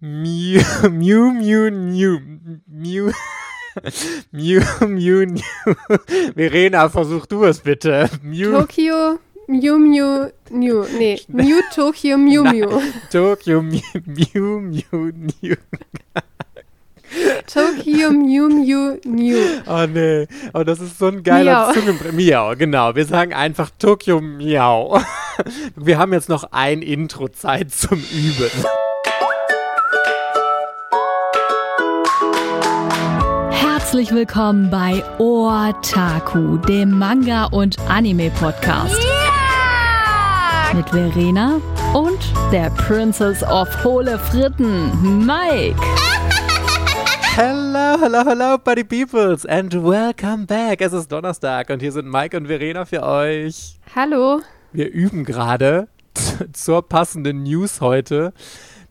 Mew, Mew, Mew, Mew, Mew. Mew, Mew, Mew. Verena, versuch du es bitte. Mew. Tokio, Mew, Mew, Mew. Nee, Mew, Tokio, Mew, Mew. Tokio, Mew, Mew, Mew. Tokio Mew Mew Mew. Oh nee, oh, das ist so ein geiler Zungenbrecher. Miau, genau. Wir sagen einfach Tokio Miau. Wir haben jetzt noch ein Intro-Zeit zum Üben. Herzlich willkommen bei Otaku, dem Manga- und Anime-Podcast. Yeah! Mit Verena und der Princess of Hohle Fritten, Mike. Hello, hello, hello, Buddy Peoples and welcome back. Es ist Donnerstag und hier sind Mike und Verena für euch. Hallo. Wir üben gerade zur passenden News heute.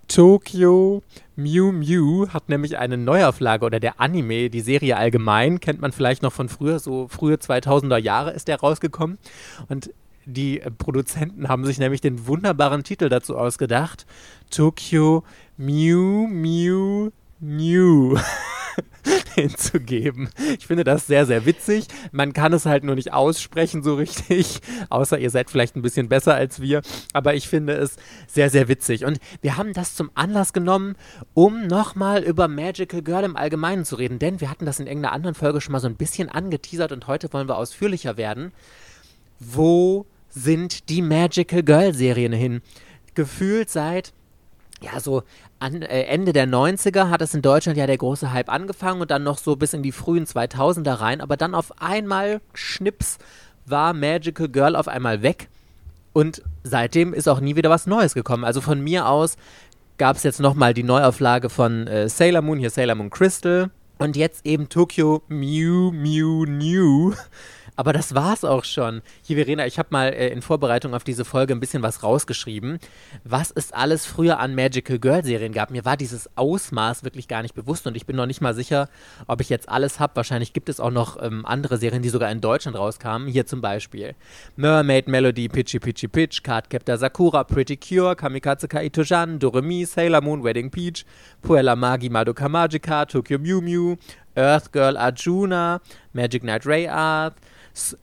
Tokyo Mew Mew hat nämlich eine Neuauflage oder der Anime, die Serie allgemein, kennt man vielleicht noch von früher, so frühe 2000er Jahre ist der rausgekommen. Und die Produzenten haben sich nämlich den wunderbaren Titel dazu ausgedacht: Tokyo Mew Mew New hinzugeben. Ich finde das sehr, sehr witzig. Man kann es halt nur nicht aussprechen so richtig, außer ihr seid vielleicht ein bisschen besser als wir. Aber ich finde es sehr, sehr witzig. Und wir haben das zum Anlass genommen, um nochmal über Magical Girl im Allgemeinen zu reden. Denn wir hatten das in irgendeiner anderen Folge schon mal so ein bisschen angeteasert und heute wollen wir ausführlicher werden. Wo sind die Magical Girl Serien hin? Gefühlt seit ja, so an, äh, Ende der 90er hat es in Deutschland ja der große Hype angefangen und dann noch so bis in die frühen 2000er rein. Aber dann auf einmal, Schnips, war Magical Girl auf einmal weg. Und seitdem ist auch nie wieder was Neues gekommen. Also von mir aus gab es jetzt nochmal die Neuauflage von äh, Sailor Moon, hier Sailor Moon Crystal. Und jetzt eben Tokyo Mew Mew New. Aber das war's auch schon. Hier, Verena, ich habe mal äh, in Vorbereitung auf diese Folge ein bisschen was rausgeschrieben. Was es alles früher an Magical Girl Serien gab. Mir war dieses Ausmaß wirklich gar nicht bewusst und ich bin noch nicht mal sicher, ob ich jetzt alles habe. Wahrscheinlich gibt es auch noch ähm, andere Serien, die sogar in Deutschland rauskamen. Hier zum Beispiel Mermaid Melody, Pitchy Pitchy Pitch, Cardcaptor Sakura, Pretty Cure, Kamikaze Kaito-Jan, Doremi, Sailor Moon, Wedding Peach, Puella Magi Madoka Magica, Tokyo Mew Mew, Earth Girl Arjuna, Magic Knight Ray Art,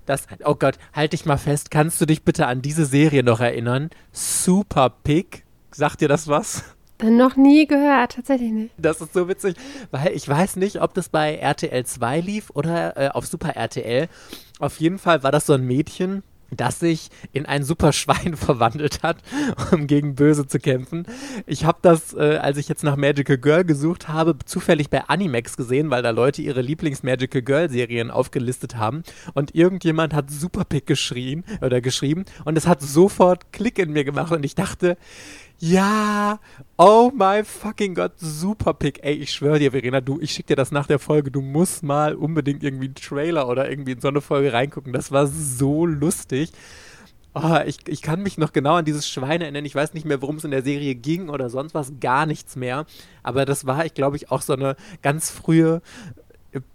das, oh Gott, halt dich mal fest. Kannst du dich bitte an diese Serie noch erinnern? Super Pig. Sagt dir das was? Noch nie gehört, tatsächlich nicht. Das ist so witzig, weil ich weiß nicht, ob das bei RTL 2 lief oder äh, auf Super RTL. Auf jeden Fall war das so ein Mädchen, das sich in ein Superschwein verwandelt hat, um gegen Böse zu kämpfen. Ich habe das, äh, als ich jetzt nach Magical Girl gesucht habe, zufällig bei Animex gesehen, weil da Leute ihre Lieblings-Magical Girl-Serien aufgelistet haben. Und irgendjemand hat Superpick geschrien oder geschrieben und es hat sofort Klick in mir gemacht und ich dachte, ja, oh my fucking Gott, super Pick. Ey, ich schwöre dir, Verena, du, ich schick dir das nach der Folge. Du musst mal unbedingt irgendwie einen Trailer oder irgendwie in so eine Folge reingucken. Das war so lustig. Oh, ich, ich kann mich noch genau an dieses Schwein erinnern. Ich weiß nicht mehr, worum es in der Serie ging oder sonst was, gar nichts mehr. Aber das war, ich glaube ich, auch so eine ganz frühe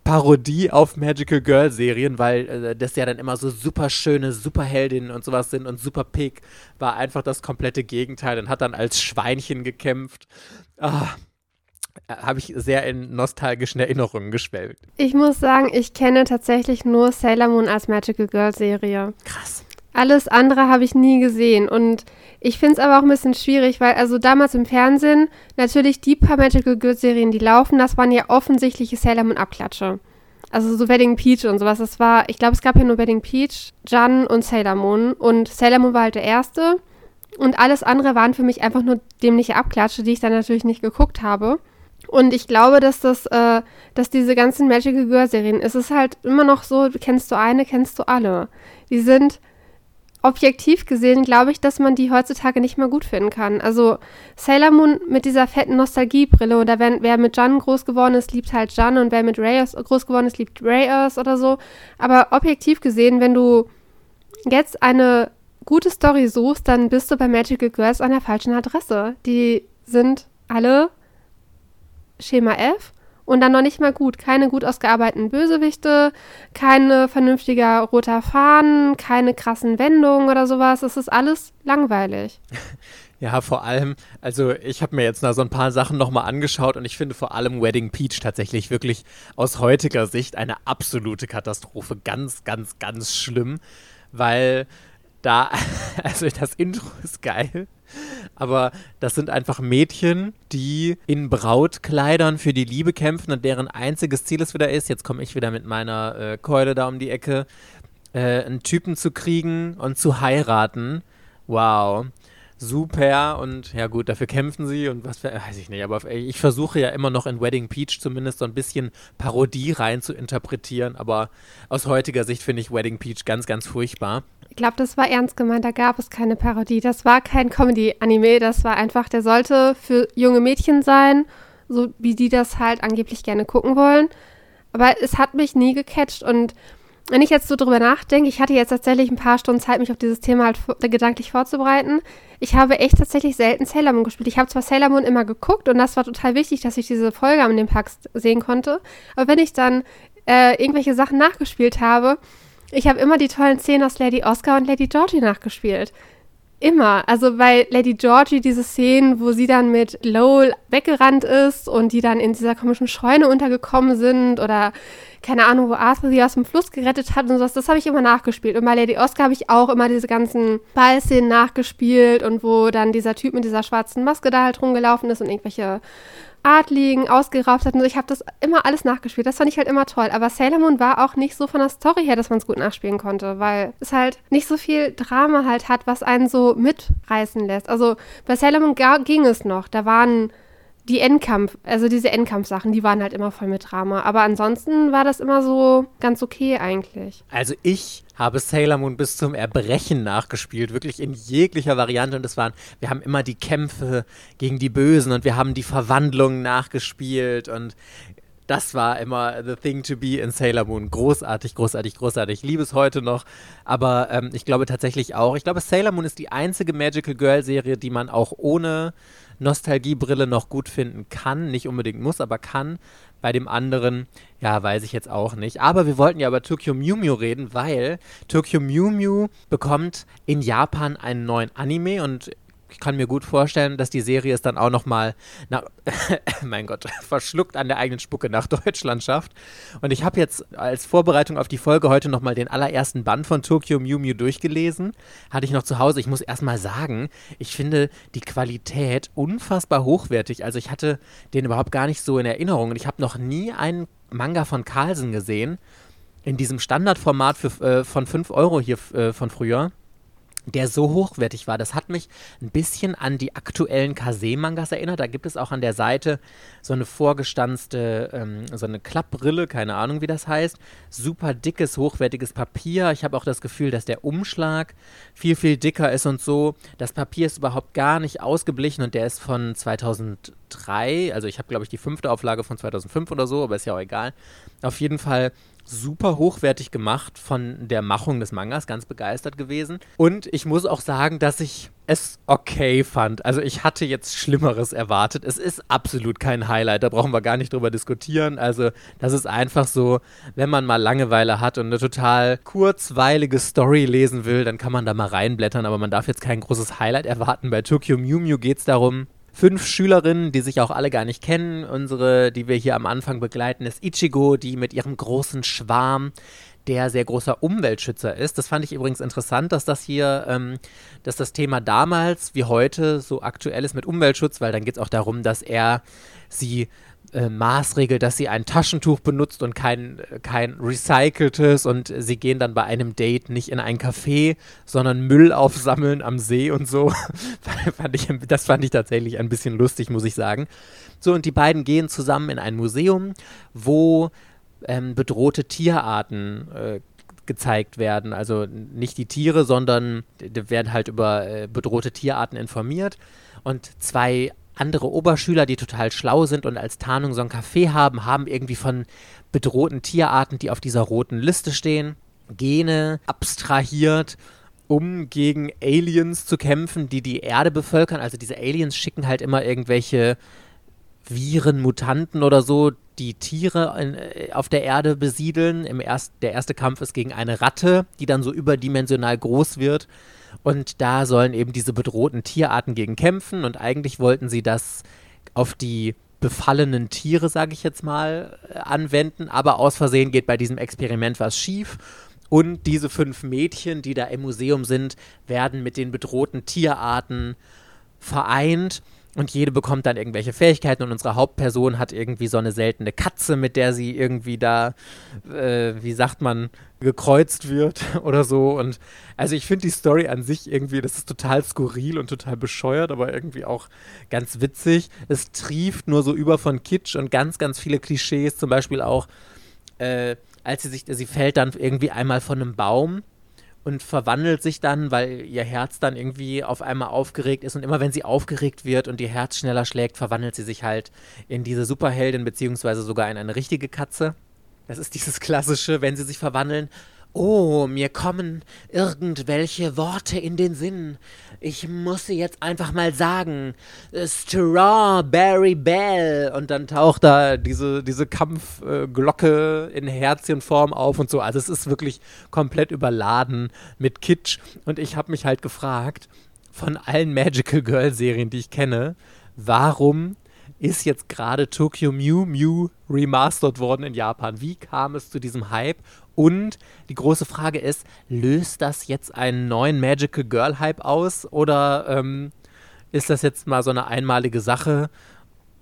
Parodie auf Magical Girl Serien, weil äh, das ja dann immer so super schöne Superheldinnen und sowas sind und Super Pig war einfach das komplette Gegenteil und hat dann als Schweinchen gekämpft. Ah, habe ich sehr in nostalgischen Erinnerungen geschwelgt. Ich muss sagen, ich kenne tatsächlich nur Sailor Moon als Magical Girl Serie. Krass. Alles andere habe ich nie gesehen und ich finde es aber auch ein bisschen schwierig, weil also damals im Fernsehen natürlich die paar Magical Girls Serien, die laufen, das waren ja offensichtliche Sailor Moon Abklatsche. Also so Wedding Peach und sowas. Das war, ich glaube, es gab ja nur Wedding Peach, Jan und Sailor Moon und Sailor Moon war halt der erste und alles andere waren für mich einfach nur dämliche Abklatsche, die ich dann natürlich nicht geguckt habe. Und ich glaube, dass das, äh, dass diese ganzen Magical Girl Serien, es ist halt immer noch so, kennst du eine, kennst du alle. Die sind objektiv gesehen glaube ich, dass man die heutzutage nicht mehr gut finden kann. Also Sailor Moon mit dieser fetten Nostalgiebrille oder wenn, wer mit Jan groß geworden ist, liebt halt Jan und wer mit Reyes groß geworden ist, liebt Reyes oder so. Aber objektiv gesehen, wenn du jetzt eine gute Story suchst, dann bist du bei Magical Girls an der falschen Adresse. Die sind alle Schema F und dann noch nicht mal gut. Keine gut ausgearbeiteten Bösewichte, keine vernünftiger roter Faden, keine krassen Wendungen oder sowas. Es ist alles langweilig. Ja, vor allem, also ich habe mir jetzt da so ein paar Sachen nochmal angeschaut und ich finde vor allem Wedding Peach tatsächlich wirklich aus heutiger Sicht eine absolute Katastrophe. Ganz, ganz, ganz schlimm, weil da, also das Intro ist geil, aber das sind einfach Mädchen, die in Brautkleidern für die Liebe kämpfen und deren einziges Ziel es wieder ist, jetzt komme ich wieder mit meiner äh, Keule da um die Ecke, äh, einen Typen zu kriegen und zu heiraten. Wow super und ja gut, dafür kämpfen sie und was weiß ich nicht, aber ich versuche ja immer noch in Wedding Peach zumindest so ein bisschen Parodie rein zu interpretieren, aber aus heutiger Sicht finde ich Wedding Peach ganz, ganz furchtbar. Ich glaube, das war ernst gemeint, da gab es keine Parodie, das war kein Comedy-Anime, das war einfach, der sollte für junge Mädchen sein, so wie die das halt angeblich gerne gucken wollen, aber es hat mich nie gecatcht und wenn ich jetzt so drüber nachdenke, ich hatte jetzt tatsächlich ein paar Stunden Zeit, mich auf dieses Thema halt gedanklich vorzubereiten. Ich habe echt tatsächlich selten Sailor Moon gespielt. Ich habe zwar Sailor Moon immer geguckt und das war total wichtig, dass ich diese Folge an dem Pack sehen konnte. Aber wenn ich dann äh, irgendwelche Sachen nachgespielt habe, ich habe immer die tollen Szenen aus Lady Oscar und Lady Georgie nachgespielt. Immer. Also bei Lady Georgie diese Szenen, wo sie dann mit Lowell weggerannt ist und die dann in dieser komischen Scheune untergekommen sind oder keine Ahnung, wo Arthur sie aus dem Fluss gerettet hat und sowas, das habe ich immer nachgespielt. Und bei Lady Oscar habe ich auch immer diese ganzen Ballszenen nachgespielt und wo dann dieser Typ mit dieser schwarzen Maske da halt rumgelaufen ist und irgendwelche Adligen ausgeraubt hat. Und ich habe das immer alles nachgespielt. Das fand ich halt immer toll. Aber Sailor Moon war auch nicht so von der Story her, dass man es gut nachspielen konnte, weil es halt nicht so viel Drama halt hat, was einen so mitreißen lässt. Also bei Sailor Moon ging es noch. Da waren die Endkampf, also diese Endkampfsachen, die waren halt immer voll mit Drama. Aber ansonsten war das immer so ganz okay eigentlich. Also ich habe Sailor Moon bis zum Erbrechen nachgespielt, wirklich in jeglicher Variante. Und es waren, wir haben immer die Kämpfe gegen die Bösen und wir haben die Verwandlungen nachgespielt und das war immer the thing to be in Sailor Moon. Großartig, großartig, großartig. Ich liebe es heute noch. Aber ähm, ich glaube tatsächlich auch, ich glaube, Sailor Moon ist die einzige Magical Girl Serie, die man auch ohne Nostalgiebrille noch gut finden kann. Nicht unbedingt muss, aber kann. Bei dem anderen, ja, weiß ich jetzt auch nicht. Aber wir wollten ja über Tokyo Mew Mew reden, weil Tokyo Mew Mew bekommt in Japan einen neuen Anime und ich kann mir gut vorstellen, dass die Serie es dann auch nochmal, mein Gott, verschluckt an der eigenen Spucke nach Deutschland schafft. Und ich habe jetzt als Vorbereitung auf die Folge heute nochmal den allerersten Band von Tokyo Mew Mew durchgelesen. Hatte ich noch zu Hause. Ich muss erstmal sagen, ich finde die Qualität unfassbar hochwertig. Also ich hatte den überhaupt gar nicht so in Erinnerung. Und ich habe noch nie einen Manga von Carlsen gesehen. In diesem Standardformat für, äh, von 5 Euro hier äh, von früher der so hochwertig war. Das hat mich ein bisschen an die aktuellen Kase-Mangas erinnert. Da gibt es auch an der Seite so eine vorgestanzte, ähm, so eine Klappbrille, keine Ahnung, wie das heißt. Super dickes, hochwertiges Papier. Ich habe auch das Gefühl, dass der Umschlag viel, viel dicker ist und so. Das Papier ist überhaupt gar nicht ausgeblichen und der ist von 2003. Also ich habe, glaube ich, die fünfte Auflage von 2005 oder so, aber ist ja auch egal. Auf jeden Fall super hochwertig gemacht von der Machung des Mangas, ganz begeistert gewesen. Und ich muss auch sagen, dass ich es okay fand. Also ich hatte jetzt Schlimmeres erwartet. Es ist absolut kein Highlight, da brauchen wir gar nicht drüber diskutieren. Also das ist einfach so, wenn man mal Langeweile hat und eine total kurzweilige Story lesen will, dann kann man da mal reinblättern, aber man darf jetzt kein großes Highlight erwarten. Bei Tokyo Mew Mew geht es darum, fünf Schülerinnen, die sich auch alle gar nicht kennen. Unsere, die wir hier am Anfang begleiten, ist Ichigo, die mit ihrem großen Schwarm der sehr großer Umweltschützer ist. Das fand ich übrigens interessant, dass das hier, ähm, dass das Thema damals wie heute so aktuell ist mit Umweltschutz, weil dann geht es auch darum, dass er sie äh, dass sie ein Taschentuch benutzt und kein, kein recyceltes und sie gehen dann bei einem Date nicht in ein Café, sondern Müll aufsammeln am See und so. fand ich, das fand ich tatsächlich ein bisschen lustig, muss ich sagen. So, und die beiden gehen zusammen in ein Museum, wo ähm, bedrohte Tierarten äh, gezeigt werden. Also nicht die Tiere, sondern werden halt über äh, bedrohte Tierarten informiert. Und zwei andere Oberschüler, die total schlau sind und als Tarnung so ein Café haben, haben irgendwie von bedrohten Tierarten, die auf dieser roten Liste stehen, Gene abstrahiert, um gegen Aliens zu kämpfen, die die Erde bevölkern. Also diese Aliens schicken halt immer irgendwelche Viren, Mutanten oder so, die Tiere in, äh, auf der Erde besiedeln. Im erst, der erste Kampf ist gegen eine Ratte, die dann so überdimensional groß wird. Und da sollen eben diese bedrohten Tierarten gegen kämpfen. Und eigentlich wollten sie das auf die befallenen Tiere, sage ich jetzt mal, äh, anwenden. Aber aus Versehen geht bei diesem Experiment was schief. Und diese fünf Mädchen, die da im Museum sind, werden mit den bedrohten Tierarten vereint und jede bekommt dann irgendwelche Fähigkeiten und unsere Hauptperson hat irgendwie so eine seltene Katze, mit der sie irgendwie da, äh, wie sagt man, gekreuzt wird oder so. Und also ich finde die Story an sich irgendwie, das ist total skurril und total bescheuert, aber irgendwie auch ganz witzig. Es trieft nur so über von Kitsch und ganz, ganz viele Klischees, zum Beispiel auch, äh, als sie sich, sie fällt dann irgendwie einmal von einem Baum und verwandelt sich dann, weil ihr Herz dann irgendwie auf einmal aufgeregt ist. Und immer wenn sie aufgeregt wird und ihr Herz schneller schlägt, verwandelt sie sich halt in diese Superheldin, beziehungsweise sogar in eine richtige Katze. Das ist dieses klassische, wenn sie sich verwandeln. Oh, mir kommen irgendwelche Worte in den Sinn. Ich muss sie jetzt einfach mal sagen. Strawberry Bell. Und dann taucht da diese, diese Kampfglocke in Herzchenform auf und so. Also es ist wirklich komplett überladen mit Kitsch. Und ich habe mich halt gefragt, von allen Magical Girl Serien, die ich kenne, warum ist jetzt gerade Tokyo Mew Mew remastered worden in Japan. Wie kam es zu diesem Hype? Und die große Frage ist, löst das jetzt einen neuen Magical Girl Hype aus oder ähm, ist das jetzt mal so eine einmalige Sache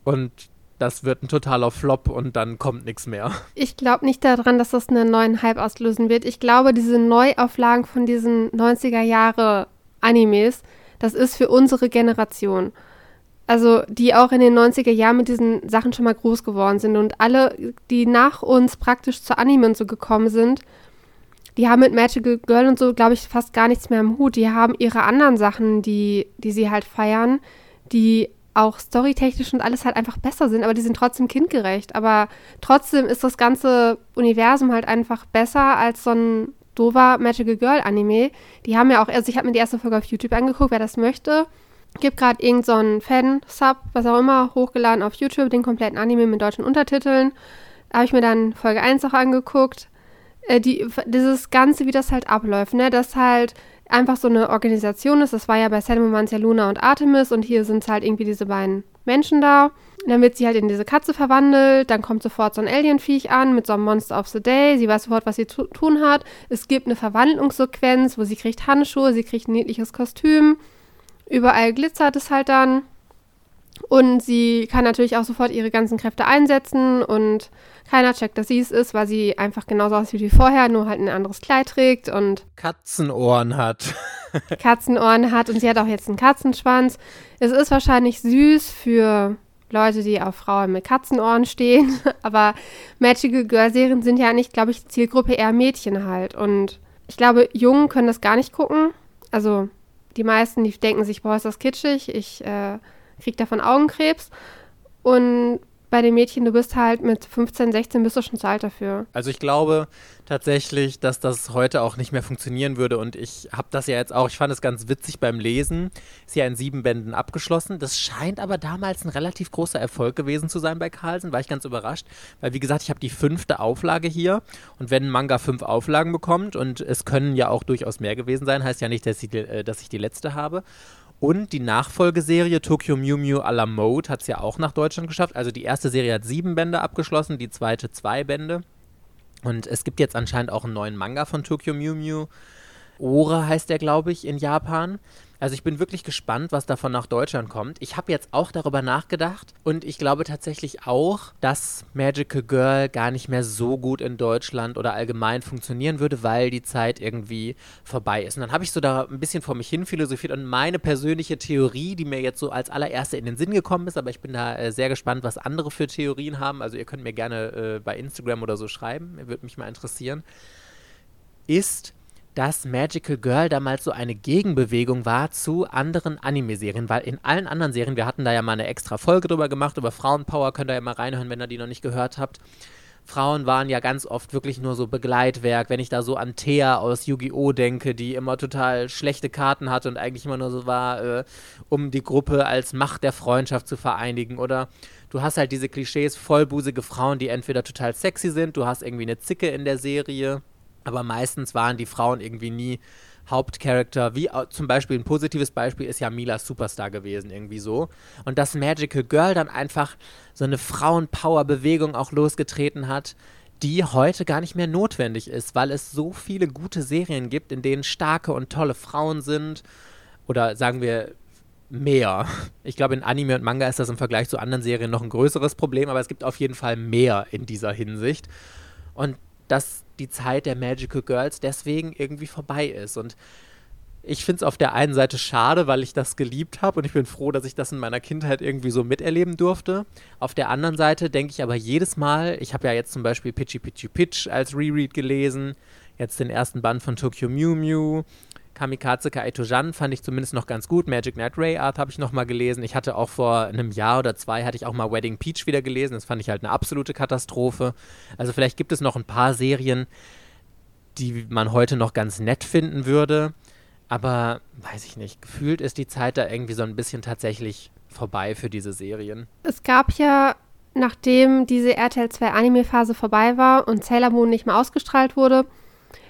und das wird ein totaler Flop und dann kommt nichts mehr. Ich glaube nicht daran, dass das einen neuen Hype auslösen wird. Ich glaube, diese Neuauflagen von diesen 90er Jahre Animes, das ist für unsere Generation also die auch in den 90er Jahren mit diesen Sachen schon mal groß geworden sind. Und alle, die nach uns praktisch zu Anime und so gekommen sind, die haben mit Magical Girl und so, glaube ich, fast gar nichts mehr im Hut. Die haben ihre anderen Sachen, die, die sie halt feiern, die auch storytechnisch und alles halt einfach besser sind, aber die sind trotzdem kindgerecht. Aber trotzdem ist das ganze Universum halt einfach besser als so ein dover Magical Girl Anime. Die haben ja auch, also ich habe mir die erste Folge auf YouTube angeguckt, wer das möchte gibt gerade irgendeinen so Fan-Sub, was auch immer, hochgeladen auf YouTube, den kompletten Anime mit deutschen Untertiteln. Da habe ich mir dann Folge 1 auch angeguckt. Äh, die, dieses Ganze, wie das halt abläuft, ne, dass halt einfach so eine Organisation ist. Das war ja bei Sailor Luna und Artemis und hier sind es halt irgendwie diese beiden Menschen da. Und dann wird sie halt in diese Katze verwandelt, dann kommt sofort so ein Alienviech an mit so einem Monster of the Day. Sie weiß sofort, was sie zu tun hat. Es gibt eine Verwandlungssequenz, wo sie kriegt Handschuhe, sie kriegt ein niedliches Kostüm. Überall glitzert es halt dann. Und sie kann natürlich auch sofort ihre ganzen Kräfte einsetzen und keiner checkt, dass sie es ist, weil sie einfach genauso aussieht wie vorher, nur halt ein anderes Kleid trägt und Katzenohren hat. Katzenohren hat und sie hat auch jetzt einen Katzenschwanz. Es ist wahrscheinlich süß für Leute, die auf Frauen mit Katzenohren stehen, aber Magical Girl Serien sind ja nicht, glaube ich, Zielgruppe eher Mädchen halt und ich glaube, Jungen können das gar nicht gucken. Also die meisten, die denken sich, boah, ist das kitschig, ich äh, krieg davon Augenkrebs. Und bei den Mädchen, du bist halt mit 15, 16 bist du schon zu alt dafür. Also ich glaube tatsächlich, dass das heute auch nicht mehr funktionieren würde und ich habe das ja jetzt auch, ich fand es ganz witzig beim Lesen, ist ja in sieben Bänden abgeschlossen. Das scheint aber damals ein relativ großer Erfolg gewesen zu sein bei Carlsen, war ich ganz überrascht, weil wie gesagt, ich habe die fünfte Auflage hier und wenn ein Manga fünf Auflagen bekommt und es können ja auch durchaus mehr gewesen sein, heißt ja nicht, dass ich die, äh, dass ich die letzte habe. Und die Nachfolgeserie Tokyo Mew Mew à la Mode hat es ja auch nach Deutschland geschafft. Also die erste Serie hat sieben Bände abgeschlossen, die zweite zwei Bände. Und es gibt jetzt anscheinend auch einen neuen Manga von Tokyo Mew Mew. Ora heißt der, glaube ich, in Japan. Also ich bin wirklich gespannt, was davon nach Deutschland kommt. Ich habe jetzt auch darüber nachgedacht und ich glaube tatsächlich auch, dass Magical Girl gar nicht mehr so gut in Deutschland oder allgemein funktionieren würde, weil die Zeit irgendwie vorbei ist. Und dann habe ich so da ein bisschen vor mich hin philosophiert und meine persönliche Theorie, die mir jetzt so als allererste in den Sinn gekommen ist, aber ich bin da äh, sehr gespannt, was andere für Theorien haben. Also ihr könnt mir gerne äh, bei Instagram oder so schreiben, würde mich mal interessieren, ist, dass Magical Girl damals so eine Gegenbewegung war zu anderen Anime-Serien, weil in allen anderen Serien, wir hatten da ja mal eine extra Folge drüber gemacht, über Frauenpower, könnt ihr ja mal reinhören, wenn ihr die noch nicht gehört habt. Frauen waren ja ganz oft wirklich nur so Begleitwerk. Wenn ich da so an Thea aus Yu-Gi-Oh! denke, die immer total schlechte Karten hatte und eigentlich immer nur so war, äh, um die Gruppe als Macht der Freundschaft zu vereinigen. Oder du hast halt diese Klischees, vollbusige Frauen, die entweder total sexy sind, du hast irgendwie eine Zicke in der Serie, aber meistens waren die Frauen irgendwie nie Hauptcharakter, wie zum Beispiel ein positives Beispiel ist ja Mila Superstar gewesen, irgendwie so. Und dass Magical Girl dann einfach so eine Frauenpower-Bewegung auch losgetreten hat, die heute gar nicht mehr notwendig ist, weil es so viele gute Serien gibt, in denen starke und tolle Frauen sind. Oder sagen wir mehr. Ich glaube, in Anime und Manga ist das im Vergleich zu anderen Serien noch ein größeres Problem, aber es gibt auf jeden Fall mehr in dieser Hinsicht. Und dass die Zeit der Magical Girls deswegen irgendwie vorbei ist. Und ich finde es auf der einen Seite schade, weil ich das geliebt habe und ich bin froh, dass ich das in meiner Kindheit irgendwie so miterleben durfte. Auf der anderen Seite denke ich aber jedes Mal, ich habe ja jetzt zum Beispiel Pitchy Pitchy Pitch als Reread gelesen, jetzt den ersten Band von Tokyo Mew Mew, Kamikaze Kaito-Jan fand ich zumindest noch ganz gut. Magic Knight Ray Art habe ich noch mal gelesen. Ich hatte auch vor einem Jahr oder zwei hatte ich auch mal Wedding Peach wieder gelesen. Das fand ich halt eine absolute Katastrophe. Also vielleicht gibt es noch ein paar Serien, die man heute noch ganz nett finden würde. Aber weiß ich nicht, gefühlt ist die Zeit da irgendwie so ein bisschen tatsächlich vorbei für diese Serien. Es gab ja, nachdem diese RTL 2 Anime-Phase vorbei war und Sailor Moon nicht mehr ausgestrahlt wurde,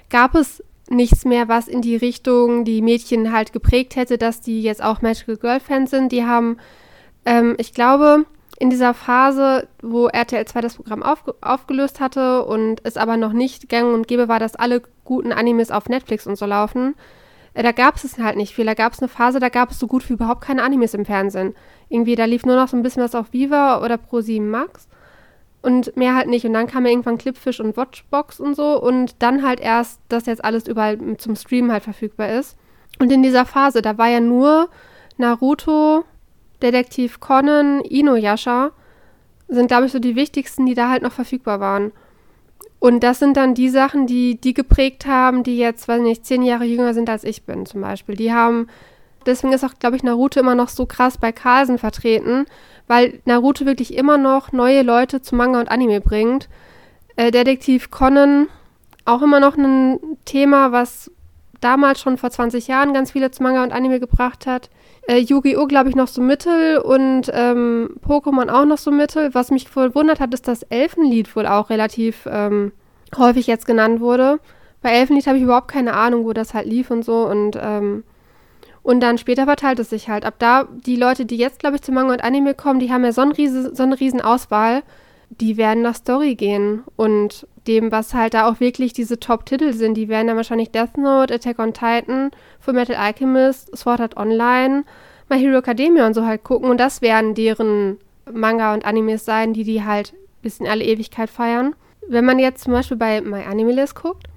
gab es nichts mehr, was in die Richtung die Mädchen halt geprägt hätte, dass die jetzt auch Magical Girl Fans sind. Die haben, ähm, ich glaube, in dieser Phase, wo RTL 2 das Programm auf, aufgelöst hatte und es aber noch nicht gang und gäbe war, dass alle guten Animes auf Netflix und so laufen, äh, da gab es halt nicht viel. Da gab es eine Phase, da gab es so gut wie überhaupt keine Animes im Fernsehen. Irgendwie, da lief nur noch so ein bisschen was auf Viva oder Pro7 Max und mehr halt nicht. Und dann kam ja irgendwann Clipfish und Watchbox und so und dann halt erst, dass jetzt alles überall zum Streamen halt verfügbar ist. Und in dieser Phase, da war ja nur Naruto, Detektiv Conan, Inuyasha sind, glaube ich, so die wichtigsten, die da halt noch verfügbar waren. Und das sind dann die Sachen, die die geprägt haben, die jetzt, weiß nicht, zehn Jahre jünger sind als ich bin, zum Beispiel. Die haben, deswegen ist auch, glaube ich, Naruto immer noch so krass bei Carlsen vertreten, weil Naruto wirklich immer noch neue Leute zu Manga und Anime bringt. Äh, Detektiv Conan, auch immer noch ein Thema, was damals schon vor 20 Jahren ganz viele zu Manga und Anime gebracht hat. Äh, Yu-Gi-Oh! glaube ich noch so mittel und ähm, Pokémon auch noch so mittel. Was mich verwundert hat, ist, dass Elfenlied wohl auch relativ ähm, häufig jetzt genannt wurde. Bei Elfenlied habe ich überhaupt keine Ahnung, wo das halt lief und so und ähm, und dann später verteilt es sich halt. Ab da, die Leute, die jetzt, glaube ich, zu Manga und Anime kommen, die haben ja so, ein riese, so eine riesen Auswahl. Die werden nach Story gehen. Und dem, was halt da auch wirklich diese Top-Titel sind, die werden dann wahrscheinlich Death Note, Attack on Titan, Full Metal Alchemist, Sword Art Online, My Hero Academia und so halt gucken. Und das werden deren Manga und Animes sein, die die halt bis in alle Ewigkeit feiern. Wenn man jetzt zum Beispiel bei My Anime List guckt,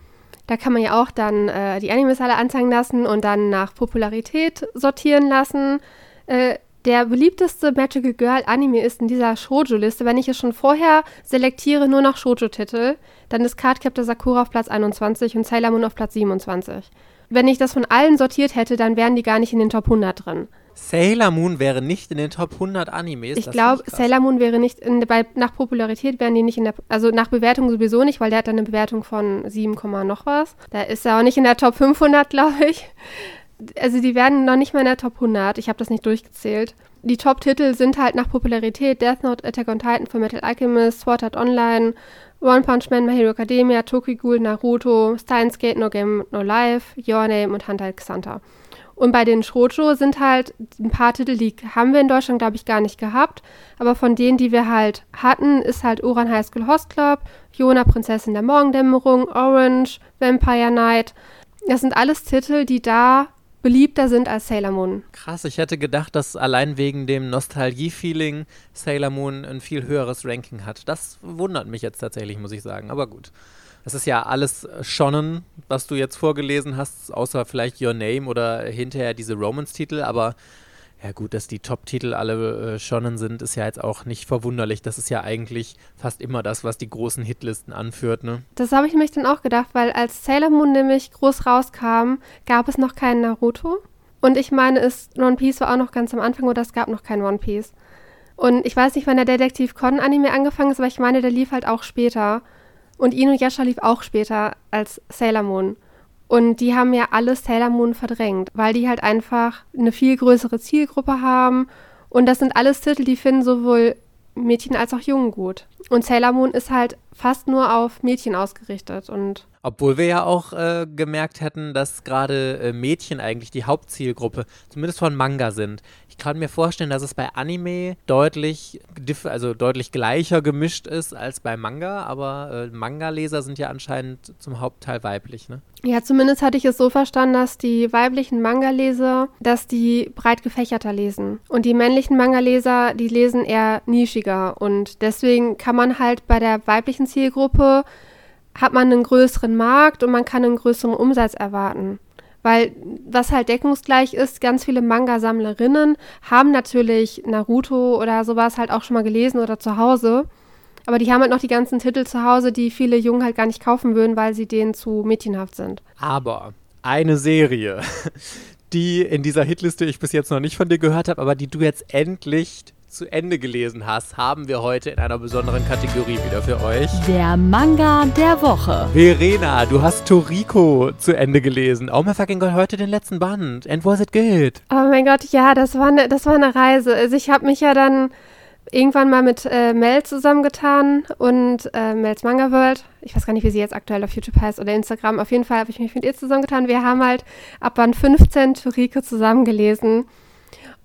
da kann man ja auch dann äh, die Animes alle anzeigen lassen und dann nach Popularität sortieren lassen. Äh, der beliebteste Magical Girl Anime ist in dieser Shoujo-Liste. Wenn ich es schon vorher selektiere, nur nach Shoujo-Titel, dann ist Cardcaptor Sakura auf Platz 21 und Sailor Moon auf Platz 27. Wenn ich das von allen sortiert hätte, dann wären die gar nicht in den Top 100 drin. Sailor Moon wäre nicht in den Top 100 Animes. Ich glaube, Sailor Moon wäre nicht, in, bei, nach Popularität wären die nicht in der, also nach Bewertung sowieso nicht, weil der hat dann eine Bewertung von 7, noch was. Da ist er auch nicht in der Top 500, glaube ich. Also die werden noch nicht mal in der Top 100. Ich habe das nicht durchgezählt. Die Top-Titel sind halt nach Popularität Death Note, Attack on Titan, Full Metal Alchemist, Sword Art Online, One Punch Man, My Hero Academia, Tokyo Ghoul, Naruto, Steins Gate, No Game, No Life, Your Name und Hunter x Hunter. Und bei den Shoujo sind halt ein paar Titel, die haben wir in Deutschland, glaube ich, gar nicht gehabt. Aber von denen, die wir halt hatten, ist halt Uran High School Host Club, Jona Prinzessin der Morgendämmerung, Orange, Vampire Night. Das sind alles Titel, die da beliebter sind als Sailor Moon. Krass, ich hätte gedacht, dass allein wegen dem Nostalgie-Feeling Sailor Moon ein viel höheres Ranking hat. Das wundert mich jetzt tatsächlich, muss ich sagen. Aber gut. Das ist ja alles Shonen, was du jetzt vorgelesen hast, außer vielleicht Your Name oder hinterher diese Romance-Titel, aber ja gut, dass die Top-Titel alle äh, Shonen sind, ist ja jetzt auch nicht verwunderlich. Das ist ja eigentlich fast immer das, was die großen Hitlisten anführt, ne? Das habe ich mich dann auch gedacht, weil als Sailor Moon nämlich groß rauskam, gab es noch keinen Naruto. Und ich meine, es, One Piece war auch noch ganz am Anfang oder es gab noch kein One Piece. Und ich weiß nicht, wann der Detektiv Con Anime angefangen ist, aber ich meine, der lief halt auch später. Und Inuyasha lief auch später als Sailor Moon. Und die haben ja alle Sailor Moon verdrängt, weil die halt einfach eine viel größere Zielgruppe haben. Und das sind alles Titel, die finden sowohl Mädchen als auch Jungen gut. Und Sailor Moon ist halt fast nur auf Mädchen ausgerichtet und obwohl wir ja auch äh, gemerkt hätten, dass gerade äh, Mädchen eigentlich die Hauptzielgruppe, zumindest von Manga sind. Ich kann mir vorstellen, dass es bei Anime deutlich, also deutlich gleicher gemischt ist als bei Manga, aber äh, Manga-Leser sind ja anscheinend zum Hauptteil weiblich, ne? Ja, zumindest hatte ich es so verstanden, dass die weiblichen Manga-Leser, dass die breit gefächerter lesen. Und die männlichen Manga-Leser, die lesen eher nischiger. Und deswegen kann man halt bei der weiblichen Zielgruppe hat man einen größeren Markt und man kann einen größeren Umsatz erwarten. Weil was halt deckungsgleich ist, ganz viele Manga-Sammlerinnen haben natürlich Naruto oder sowas halt auch schon mal gelesen oder zu Hause. Aber die haben halt noch die ganzen Titel zu Hause, die viele Jungen halt gar nicht kaufen würden, weil sie denen zu mädchenhaft sind. Aber eine Serie, die in dieser Hitliste ich bis jetzt noch nicht von dir gehört habe, aber die du jetzt endlich zu Ende gelesen hast, haben wir heute in einer besonderen Kategorie wieder für euch. Der Manga der Woche. Verena, du hast Toriko zu Ende gelesen. Oh my fucking God, heute den letzten Band. And was it good? Oh mein Gott, ja, das war eine, das war eine Reise. Also ich habe mich ja dann irgendwann mal mit äh, Mel zusammengetan und äh, Mels Manga World. Ich weiß gar nicht, wie sie jetzt aktuell auf YouTube heißt oder Instagram. Auf jeden Fall habe ich mich mit ihr zusammengetan. Wir haben halt ab Band 15 Toriko zusammengelesen.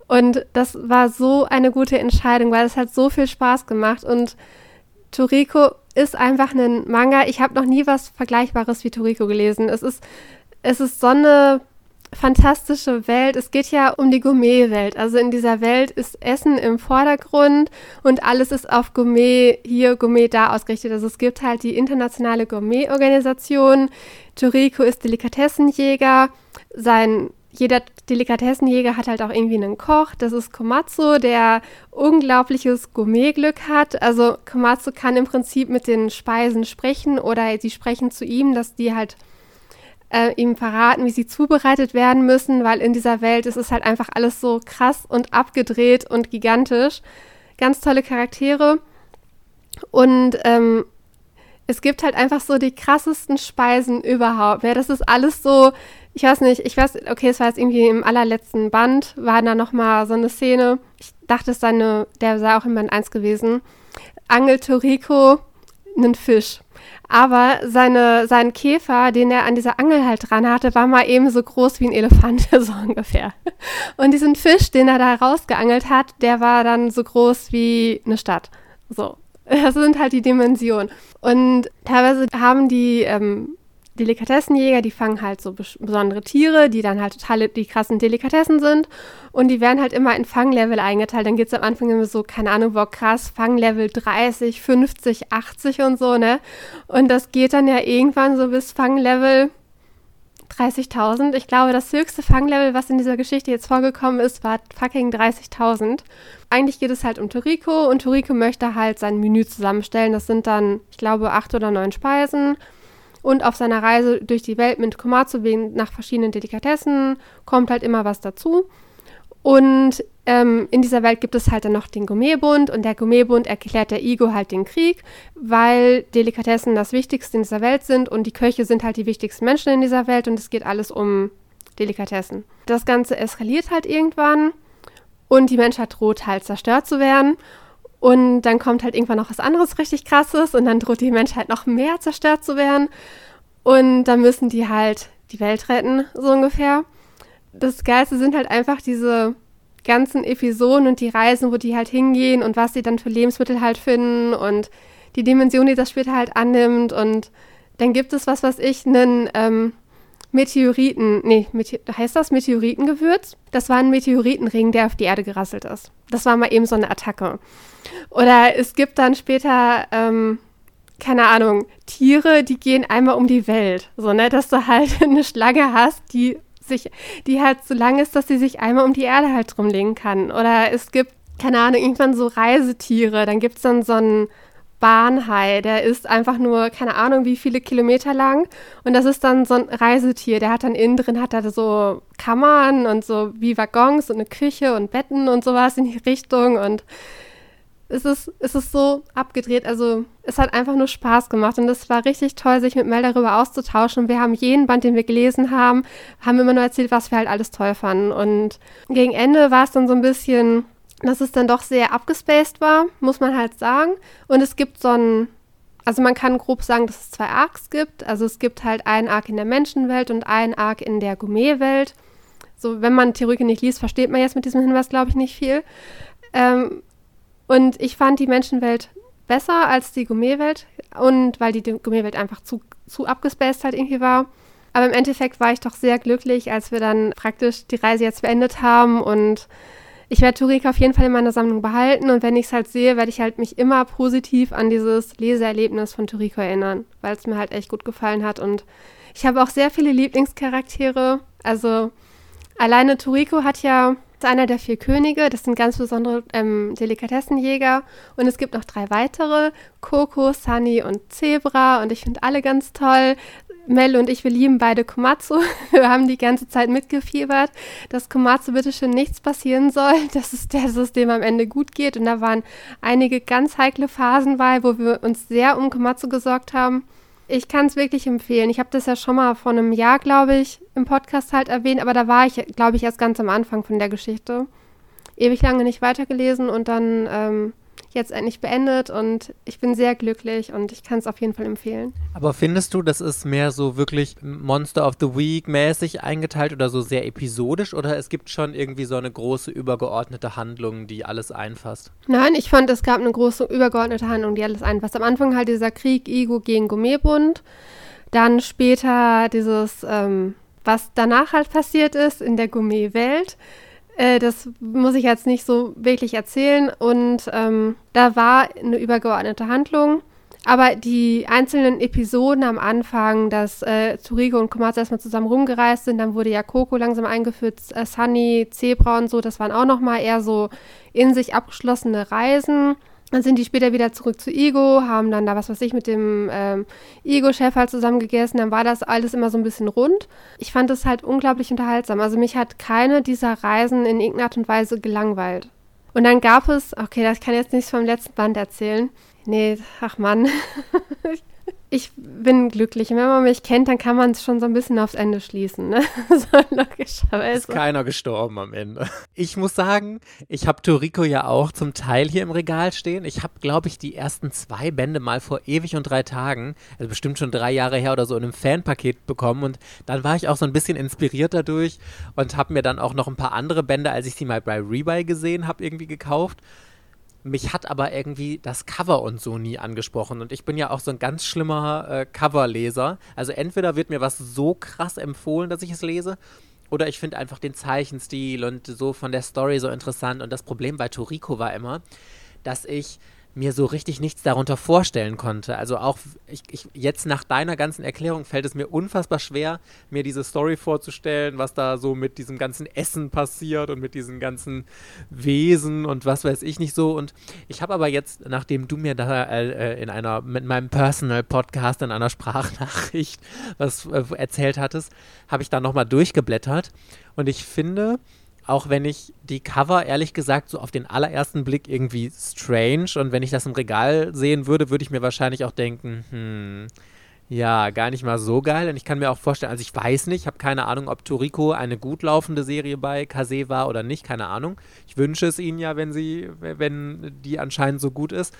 Und das war so eine gute Entscheidung, weil es hat so viel Spaß gemacht. Und Toriko ist einfach ein Manga. Ich habe noch nie was Vergleichbares wie Toriko gelesen. Es ist, es ist so eine fantastische Welt. Es geht ja um die Gourmet-Welt. Also in dieser Welt ist Essen im Vordergrund und alles ist auf Gourmet hier, Gourmet da ausgerichtet. Also es gibt halt die internationale Gourmet-Organisation. Toriko ist Delikatessenjäger. Sein jeder Delikatessenjäger hat halt auch irgendwie einen Koch. Das ist Komatsu, der unglaubliches Gourmetglück hat. Also Komatsu kann im Prinzip mit den Speisen sprechen oder sie sprechen zu ihm, dass die halt äh, ihm verraten, wie sie zubereitet werden müssen, weil in dieser Welt ist es halt einfach alles so krass und abgedreht und gigantisch. Ganz tolle Charaktere. Und ähm, es gibt halt einfach so die krassesten Speisen überhaupt. Ja, das ist alles so ich weiß nicht, ich weiß, okay, es war jetzt irgendwie im allerletzten Band, war da nochmal so eine Szene. Ich dachte, es sei eine, der sei auch in Band 1 gewesen. Angelt Toriko einen Fisch. Aber seine, sein Käfer, den er an dieser Angel halt dran hatte, war mal eben so groß wie ein Elefant, so ungefähr. Und diesen Fisch, den er da rausgeangelt hat, der war dann so groß wie eine Stadt. So. Das sind halt die Dimensionen. Und teilweise haben die ähm, Delikatessenjäger, die fangen halt so besondere Tiere, die dann halt total die krassen Delikatessen sind. Und die werden halt immer in Fanglevel eingeteilt. Dann geht es am Anfang immer so, keine Ahnung, wo krass, Fanglevel 30, 50, 80 und so, ne? Und das geht dann ja irgendwann so bis Fanglevel 30.000. Ich glaube, das höchste Fanglevel, was in dieser Geschichte jetzt vorgekommen ist, war fucking 30.000. Eigentlich geht es halt um Toriko und Toriko möchte halt sein Menü zusammenstellen. Das sind dann, ich glaube, acht oder neun Speisen und auf seiner Reise durch die Welt mit Komatsu nach verschiedenen Delikatessen kommt halt immer was dazu. Und ähm, in dieser Welt gibt es halt dann noch den Gourmetbund und der Gourmetbund erklärt der Igo halt den Krieg, weil Delikatessen das Wichtigste in dieser Welt sind und die Köche sind halt die wichtigsten Menschen in dieser Welt und es geht alles um Delikatessen. Das Ganze eskaliert halt irgendwann und die Menschheit droht halt zerstört zu werden und dann kommt halt irgendwann noch was anderes richtig krasses und dann droht die Menschheit noch mehr zerstört zu werden. Und dann müssen die halt die Welt retten, so ungefähr. Das Geilste sind halt einfach diese ganzen Episoden und die Reisen, wo die halt hingehen und was sie dann für Lebensmittel halt finden und die Dimension, die das später halt annimmt. Und dann gibt es was, was ich, einen ähm, Meteoriten, nee, Mete heißt das Meteoritengewürz? Das war ein Meteoritenring, der auf die Erde gerasselt ist. Das war mal eben so eine Attacke. Oder es gibt dann später, ähm, keine Ahnung, Tiere, die gehen einmal um die Welt. So, ne, dass du halt eine Schlange hast, die sich, die halt so lang ist, dass sie sich einmal um die Erde halt drumlegen kann. Oder es gibt, keine Ahnung, irgendwann so Reisetiere. Dann gibt es dann so einen Bahnhai, der ist einfach nur, keine Ahnung, wie viele Kilometer lang. Und das ist dann so ein Reisetier. Der hat dann innen drin, hat er so Kammern und so wie Waggons und eine Küche und Betten und sowas in die Richtung. Und es ist, es ist so abgedreht. Also es hat einfach nur Spaß gemacht und es war richtig toll, sich mit Mel darüber auszutauschen. Wir haben jeden Band, den wir gelesen haben, haben immer nur erzählt, was wir halt alles toll fanden. Und gegen Ende war es dann so ein bisschen dass es dann doch sehr abgespaced war, muss man halt sagen. Und es gibt so ein, also man kann grob sagen, dass es zwei Arcs gibt. Also es gibt halt einen Arc in der Menschenwelt und einen Arc in der Gourmetwelt. So, wenn man Theorie nicht liest, versteht man jetzt mit diesem Hinweis, glaube ich, nicht viel. Ähm, und ich fand die Menschenwelt besser als die Gourmetwelt und weil die Gourmetwelt einfach zu, zu abgespaced halt irgendwie war. Aber im Endeffekt war ich doch sehr glücklich, als wir dann praktisch die Reise jetzt beendet haben und ich werde Turek auf jeden Fall in meiner Sammlung behalten und wenn ich es halt sehe, werde ich halt mich immer positiv an dieses Leseerlebnis von Turiko erinnern, weil es mir halt echt gut gefallen hat und ich habe auch sehr viele Lieblingscharaktere. Also alleine Turiko hat ja einer der vier Könige. Das sind ganz besondere ähm, Delikatessenjäger. Und es gibt noch drei weitere: Coco, Sunny und Zebra. Und ich finde alle ganz toll. Mel und ich, wir lieben beide Komatsu. Wir haben die ganze Zeit mitgefiebert, dass Komatsu bitte schön nichts passieren soll, dass es der System am Ende gut geht. Und da waren einige ganz heikle Phasen bei, wo wir uns sehr um Komatsu gesorgt haben. Ich kann es wirklich empfehlen. Ich habe das ja schon mal vor einem Jahr, glaube ich, im Podcast halt erwähnt, aber da war ich, glaube ich, erst ganz am Anfang von der Geschichte. Ewig lange nicht weitergelesen und dann ähm, jetzt endlich beendet und ich bin sehr glücklich und ich kann es auf jeden Fall empfehlen. Aber findest du, das ist mehr so wirklich Monster of the Week mäßig eingeteilt oder so sehr episodisch oder es gibt schon irgendwie so eine große übergeordnete Handlung, die alles einfasst? Nein, ich fand, es gab eine große übergeordnete Handlung, die alles einfasst. Am Anfang halt dieser Krieg Igo gegen Gourmetbund, dann später dieses, ähm, was danach halt passiert ist in der Gourmetwelt. Äh, das muss ich jetzt nicht so wirklich erzählen. Und ähm, da war eine übergeordnete Handlung. Aber die einzelnen Episoden am Anfang, dass äh, Turigo und Komatsu erstmal zusammen rumgereist sind, dann wurde ja Coco langsam eingeführt, äh, Sunny, Zebra und so, das waren auch nochmal eher so in sich abgeschlossene Reisen. Dann sind die später wieder zurück zu Igo, haben dann da was weiß ich mit dem ähm, Igo-Chef halt zusammen gegessen. Dann war das alles immer so ein bisschen rund. Ich fand es halt unglaublich unterhaltsam. Also mich hat keine dieser Reisen in irgendeiner Art und Weise gelangweilt. Und dann gab es, okay, das kann jetzt nicht vom letzten Band erzählen. Nee, ach Mann. ich bin glücklich. Und wenn man mich kennt, dann kann man es schon so ein bisschen aufs Ende schließen. Ne? so logischerweise. Ist keiner gestorben am Ende. Ich muss sagen, ich habe Toriko ja auch zum Teil hier im Regal stehen. Ich habe, glaube ich, die ersten zwei Bände mal vor ewig und drei Tagen, also bestimmt schon drei Jahre her oder so, in einem Fanpaket bekommen. Und dann war ich auch so ein bisschen inspiriert dadurch und habe mir dann auch noch ein paar andere Bände, als ich sie mal bei Rebuy gesehen habe, irgendwie gekauft. Mich hat aber irgendwie das Cover und so nie angesprochen. Und ich bin ja auch so ein ganz schlimmer äh, Coverleser. Also entweder wird mir was so krass empfohlen, dass ich es lese, oder ich finde einfach den Zeichenstil und so von der Story so interessant. Und das Problem bei Toriko war immer, dass ich mir so richtig nichts darunter vorstellen konnte. Also auch ich, ich, jetzt nach deiner ganzen Erklärung fällt es mir unfassbar schwer, mir diese Story vorzustellen, was da so mit diesem ganzen Essen passiert und mit diesen ganzen Wesen und was weiß ich nicht so. Und ich habe aber jetzt, nachdem du mir da äh, in einer mit meinem Personal Podcast in einer Sprachnachricht was äh, erzählt hattest, habe ich da nochmal durchgeblättert und ich finde, auch wenn ich die Cover ehrlich gesagt so auf den allerersten Blick irgendwie strange und wenn ich das im Regal sehen würde, würde ich mir wahrscheinlich auch denken, hm, ja, gar nicht mal so geil. Und ich kann mir auch vorstellen, also ich weiß nicht, ich habe keine Ahnung, ob Toriko eine gut laufende Serie bei Kase war oder nicht, keine Ahnung. Ich wünsche es ihnen ja, wenn sie, wenn die anscheinend so gut ist.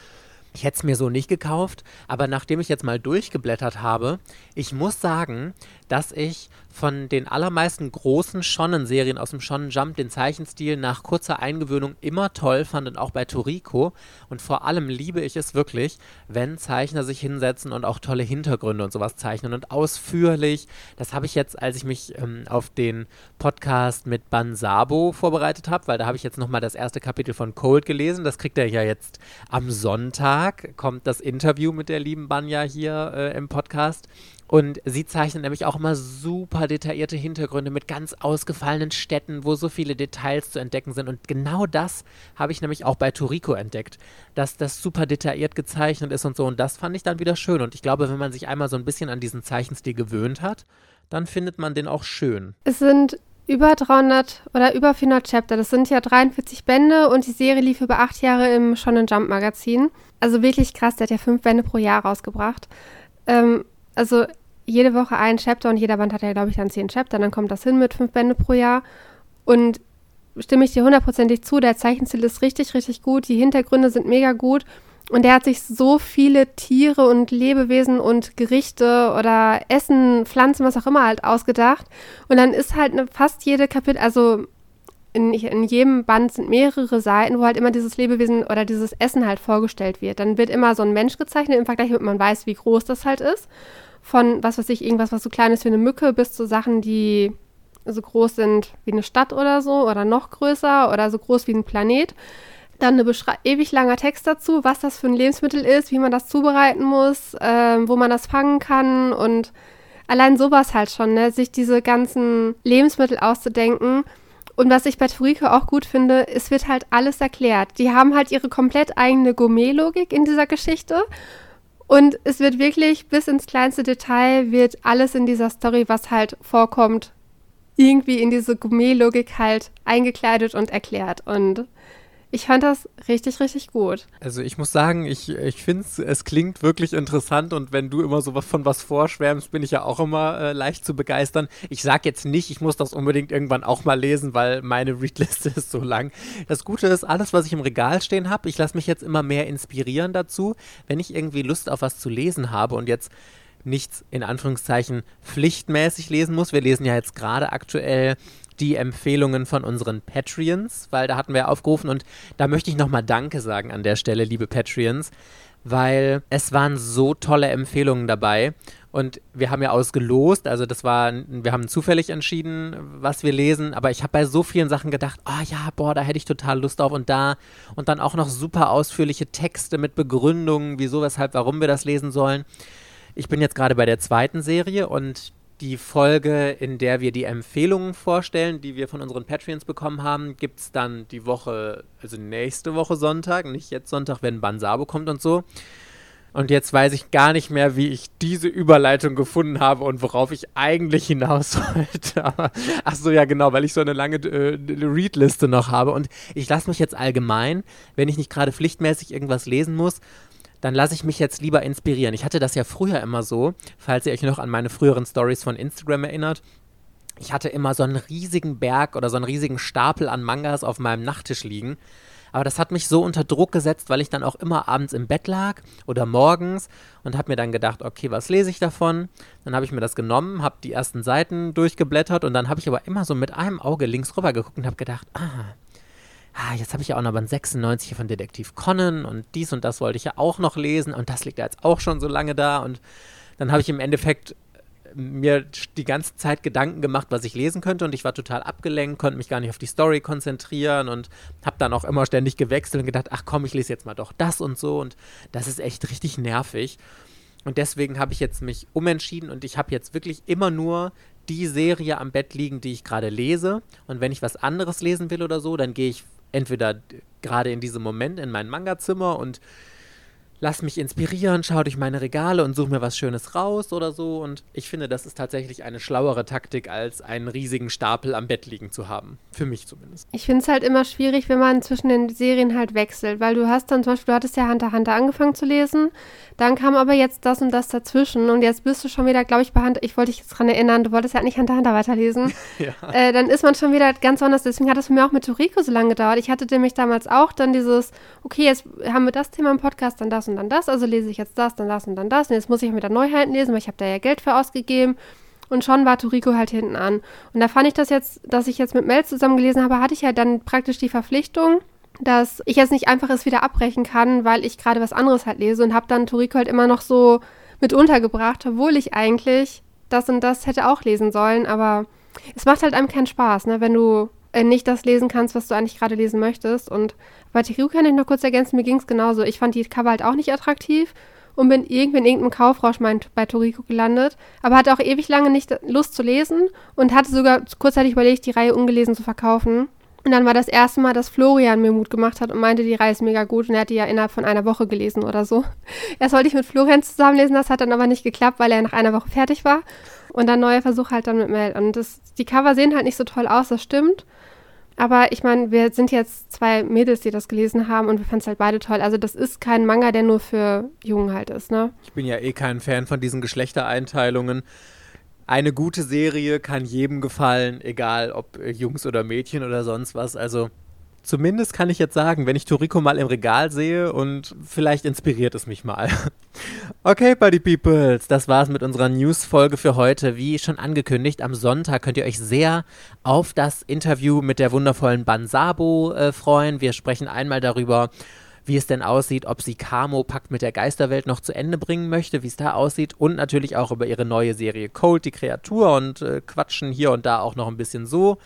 Ich hätte es mir so nicht gekauft, aber nachdem ich jetzt mal durchgeblättert habe, ich muss sagen, dass ich von den allermeisten großen Shonen-Serien aus dem Shonen Jump den Zeichenstil nach kurzer Eingewöhnung immer toll fand und auch bei Toriko. Und vor allem liebe ich es wirklich, wenn Zeichner sich hinsetzen und auch tolle Hintergründe und sowas zeichnen und ausführlich. Das habe ich jetzt, als ich mich ähm, auf den Podcast mit Bansabo vorbereitet habe, weil da habe ich jetzt nochmal das erste Kapitel von Cold gelesen. Das kriegt er ja jetzt am Sonntag, kommt das Interview mit der lieben Banja hier äh, im Podcast. Und sie zeichnet nämlich auch immer super detaillierte Hintergründe mit ganz ausgefallenen Städten, wo so viele Details zu entdecken sind. Und genau das habe ich nämlich auch bei Toriko entdeckt, dass das super detailliert gezeichnet ist und so. Und das fand ich dann wieder schön. Und ich glaube, wenn man sich einmal so ein bisschen an diesen Zeichenstil gewöhnt hat, dann findet man den auch schön. Es sind über 300 oder über 400 Chapter. Das sind ja 43 Bände und die Serie lief über acht Jahre im Shonen Jump Magazin. Also wirklich krass, der hat ja fünf Bände pro Jahr rausgebracht. Ähm, also jede Woche ein Chapter und jeder Band hat ja, glaube ich, dann zehn Chapter. Dann kommt das hin mit fünf Bände pro Jahr. Und stimme ich dir hundertprozentig zu. Der Zeichenstil ist richtig, richtig gut. Die Hintergründe sind mega gut. Und der hat sich so viele Tiere und Lebewesen und Gerichte oder Essen, Pflanzen, was auch immer halt ausgedacht. Und dann ist halt eine, fast jede Kapitel, also in, in jedem Band sind mehrere Seiten, wo halt immer dieses Lebewesen oder dieses Essen halt vorgestellt wird. Dann wird immer so ein Mensch gezeichnet, im Vergleich mit man weiß, wie groß das halt ist. Von was weiß ich, irgendwas, was so klein ist wie eine Mücke, bis zu Sachen, die so groß sind wie eine Stadt oder so oder noch größer oder so groß wie ein Planet. Dann ein ewig langer Text dazu, was das für ein Lebensmittel ist, wie man das zubereiten muss, äh, wo man das fangen kann und allein sowas halt schon, ne? sich diese ganzen Lebensmittel auszudenken. Und was ich bei Toriko auch gut finde, es wird halt alles erklärt. Die haben halt ihre komplett eigene Gourmet-Logik in dieser Geschichte. Und es wird wirklich bis ins kleinste Detail wird alles in dieser Story, was halt vorkommt, irgendwie in diese Gourmet-Logik halt eingekleidet und erklärt. Und ich fand das richtig, richtig gut. Also ich muss sagen, ich, ich finde es, es klingt wirklich interessant und wenn du immer so was von was vorschwärmst, bin ich ja auch immer äh, leicht zu begeistern. Ich sage jetzt nicht, ich muss das unbedingt irgendwann auch mal lesen, weil meine Readliste ist so lang. Das Gute ist, alles, was ich im Regal stehen habe, ich lasse mich jetzt immer mehr inspirieren dazu, wenn ich irgendwie Lust auf was zu lesen habe und jetzt nichts in Anführungszeichen pflichtmäßig lesen muss. Wir lesen ja jetzt gerade aktuell die Empfehlungen von unseren Patreons, weil da hatten wir aufgerufen und da möchte ich nochmal Danke sagen an der Stelle, liebe Patreons, weil es waren so tolle Empfehlungen dabei und wir haben ja ausgelost, also das war, wir haben zufällig entschieden, was wir lesen, aber ich habe bei so vielen Sachen gedacht, oh ja, boah, da hätte ich total Lust auf und da und dann auch noch super ausführliche Texte mit Begründungen, wieso, weshalb, warum wir das lesen sollen. Ich bin jetzt gerade bei der zweiten Serie und die Folge, in der wir die Empfehlungen vorstellen, die wir von unseren Patreons bekommen haben, gibt es dann die Woche, also nächste Woche Sonntag, nicht jetzt Sonntag, wenn Bansabo kommt und so. Und jetzt weiß ich gar nicht mehr, wie ich diese Überleitung gefunden habe und worauf ich eigentlich hinaus wollte. ach so, ja, genau, weil ich so eine lange äh, Read-Liste noch habe. Und ich lasse mich jetzt allgemein, wenn ich nicht gerade pflichtmäßig irgendwas lesen muss, dann lasse ich mich jetzt lieber inspirieren. Ich hatte das ja früher immer so, falls ihr euch noch an meine früheren Stories von Instagram erinnert. Ich hatte immer so einen riesigen Berg oder so einen riesigen Stapel an Mangas auf meinem Nachttisch liegen. Aber das hat mich so unter Druck gesetzt, weil ich dann auch immer abends im Bett lag oder morgens und habe mir dann gedacht, okay, was lese ich davon? Dann habe ich mir das genommen, habe die ersten Seiten durchgeblättert und dann habe ich aber immer so mit einem Auge links rüber geguckt und habe gedacht, ah, ah, jetzt habe ich ja auch noch Band 96 von Detektiv Conan und dies und das wollte ich ja auch noch lesen und das liegt ja jetzt auch schon so lange da und dann habe ich im Endeffekt äh, mir die ganze Zeit Gedanken gemacht, was ich lesen könnte und ich war total abgelenkt, konnte mich gar nicht auf die Story konzentrieren und habe dann auch immer ständig gewechselt und gedacht, ach komm, ich lese jetzt mal doch das und so und das ist echt richtig nervig. Und deswegen habe ich jetzt mich umentschieden und ich habe jetzt wirklich immer nur die Serie am Bett liegen, die ich gerade lese. Und wenn ich was anderes lesen will oder so, dann gehe ich entweder gerade in diesem Moment in mein Manga-Zimmer und lass mich inspirieren, schau durch meine Regale und such mir was Schönes raus oder so. Und ich finde, das ist tatsächlich eine schlauere Taktik, als einen riesigen Stapel am Bett liegen zu haben. Für mich zumindest. Ich finde es halt immer schwierig, wenn man zwischen den Serien halt wechselt, weil du hast dann zum Beispiel, du hattest ja Hunter Hunter angefangen zu lesen, dann kam aber jetzt das und das dazwischen und jetzt bist du schon wieder, glaube ich, bei Hunter, ich wollte dich jetzt dran erinnern, du wolltest ja nicht Hunter Hunter weiterlesen. ja. Äh, dann ist man schon wieder ganz anders. Deswegen hat es für mich auch mit Toriko so lange gedauert. Ich hatte nämlich damals auch dann dieses, okay, jetzt haben wir das Thema im Podcast, dann das das und dann das, also lese ich jetzt das, dann das und dann das. Und jetzt muss ich wieder Neuheiten lesen, weil ich habe da ja Geld für ausgegeben. Und schon war Toriko halt hinten an. Und da fand ich das jetzt, dass ich jetzt mit Mel zusammen gelesen habe, hatte ich halt dann praktisch die Verpflichtung, dass ich jetzt nicht einfach es wieder abbrechen kann, weil ich gerade was anderes halt lese und habe dann Toriko halt immer noch so mit untergebracht, obwohl ich eigentlich das und das hätte auch lesen sollen, aber es macht halt einem keinen Spaß, ne, wenn du äh, nicht das lesen kannst, was du eigentlich gerade lesen möchtest. Und bei Tiru kann ich noch kurz ergänzen, mir ging es genauso. Ich fand die Cover halt auch nicht attraktiv und bin irgendwie in irgendeinem Kaufrausch bei Toriko gelandet, aber hatte auch ewig lange nicht Lust zu lesen und hatte sogar kurzzeitig überlegt, die Reihe ungelesen zu verkaufen. Und dann war das erste Mal, dass Florian mir Mut gemacht hat und meinte, die Reihe ist mega gut und er hat die ja innerhalb von einer Woche gelesen oder so. Erst wollte ich mit Florian zusammenlesen, das hat dann aber nicht geklappt, weil er nach einer Woche fertig war. Und dann neuer Versuch halt dann mit Mel. Und das, die Cover sehen halt nicht so toll aus, das stimmt. Aber ich meine, wir sind jetzt zwei Mädels, die das gelesen haben und wir fanden es halt beide toll. Also das ist kein Manga, der nur für Jungen halt ist, ne? Ich bin ja eh kein Fan von diesen Geschlechtereinteilungen. eine gute Serie kann jedem gefallen, egal ob Jungs oder Mädchen oder sonst was. Also zumindest kann ich jetzt sagen, wenn ich Toriko mal im Regal sehe und vielleicht inspiriert es mich mal. Okay, Buddy Peoples, das war's mit unserer News-Folge für heute. Wie schon angekündigt, am Sonntag könnt ihr euch sehr auf das Interview mit der wundervollen Bansabo äh, freuen. Wir sprechen einmal darüber, wie es denn aussieht, ob sie Camo Pakt mit der Geisterwelt noch zu Ende bringen möchte, wie es da aussieht und natürlich auch über ihre neue Serie Cold, die Kreatur und äh, quatschen hier und da auch noch ein bisschen so.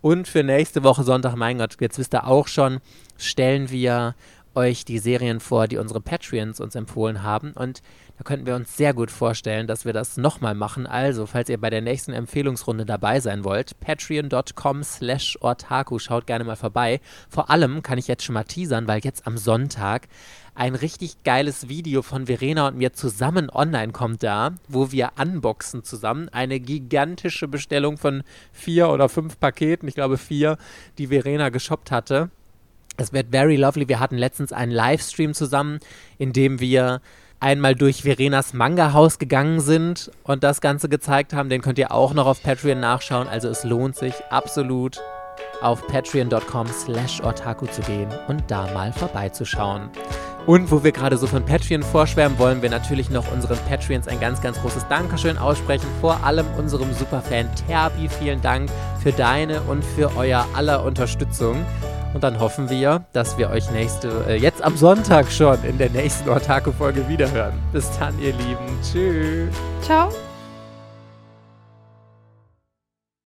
Und für nächste Woche Sonntag, mein Gott, jetzt wisst ihr auch schon, stellen wir euch die Serien vor, die unsere Patreons uns empfohlen haben. Und da könnten wir uns sehr gut vorstellen, dass wir das nochmal machen. Also, falls ihr bei der nächsten Empfehlungsrunde dabei sein wollt, patreon.com slash ortaku, schaut gerne mal vorbei. Vor allem kann ich jetzt schon mal teasern, weil jetzt am Sonntag ein richtig geiles Video von Verena und mir zusammen online kommt da, wo wir unboxen zusammen eine gigantische Bestellung von vier oder fünf Paketen, ich glaube vier, die Verena geshoppt hatte. Es wird very lovely. Wir hatten letztens einen Livestream zusammen, in dem wir einmal durch Verenas Manga-Haus gegangen sind und das Ganze gezeigt haben. Den könnt ihr auch noch auf Patreon nachschauen. Also es lohnt sich absolut auf patreon.com slash ortaku zu gehen und da mal vorbeizuschauen. Und wo wir gerade so von Patreon vorschwärmen, wollen wir natürlich noch unseren Patreons ein ganz, ganz großes Dankeschön aussprechen. Vor allem unserem Superfan Terbi. Vielen Dank für deine und für euer aller Unterstützung. Und dann hoffen wir, dass wir euch nächste, äh, jetzt am Sonntag schon in der nächsten Ortaco-Folge wiederhören. Bis dann, ihr Lieben. Tschüss. Ciao.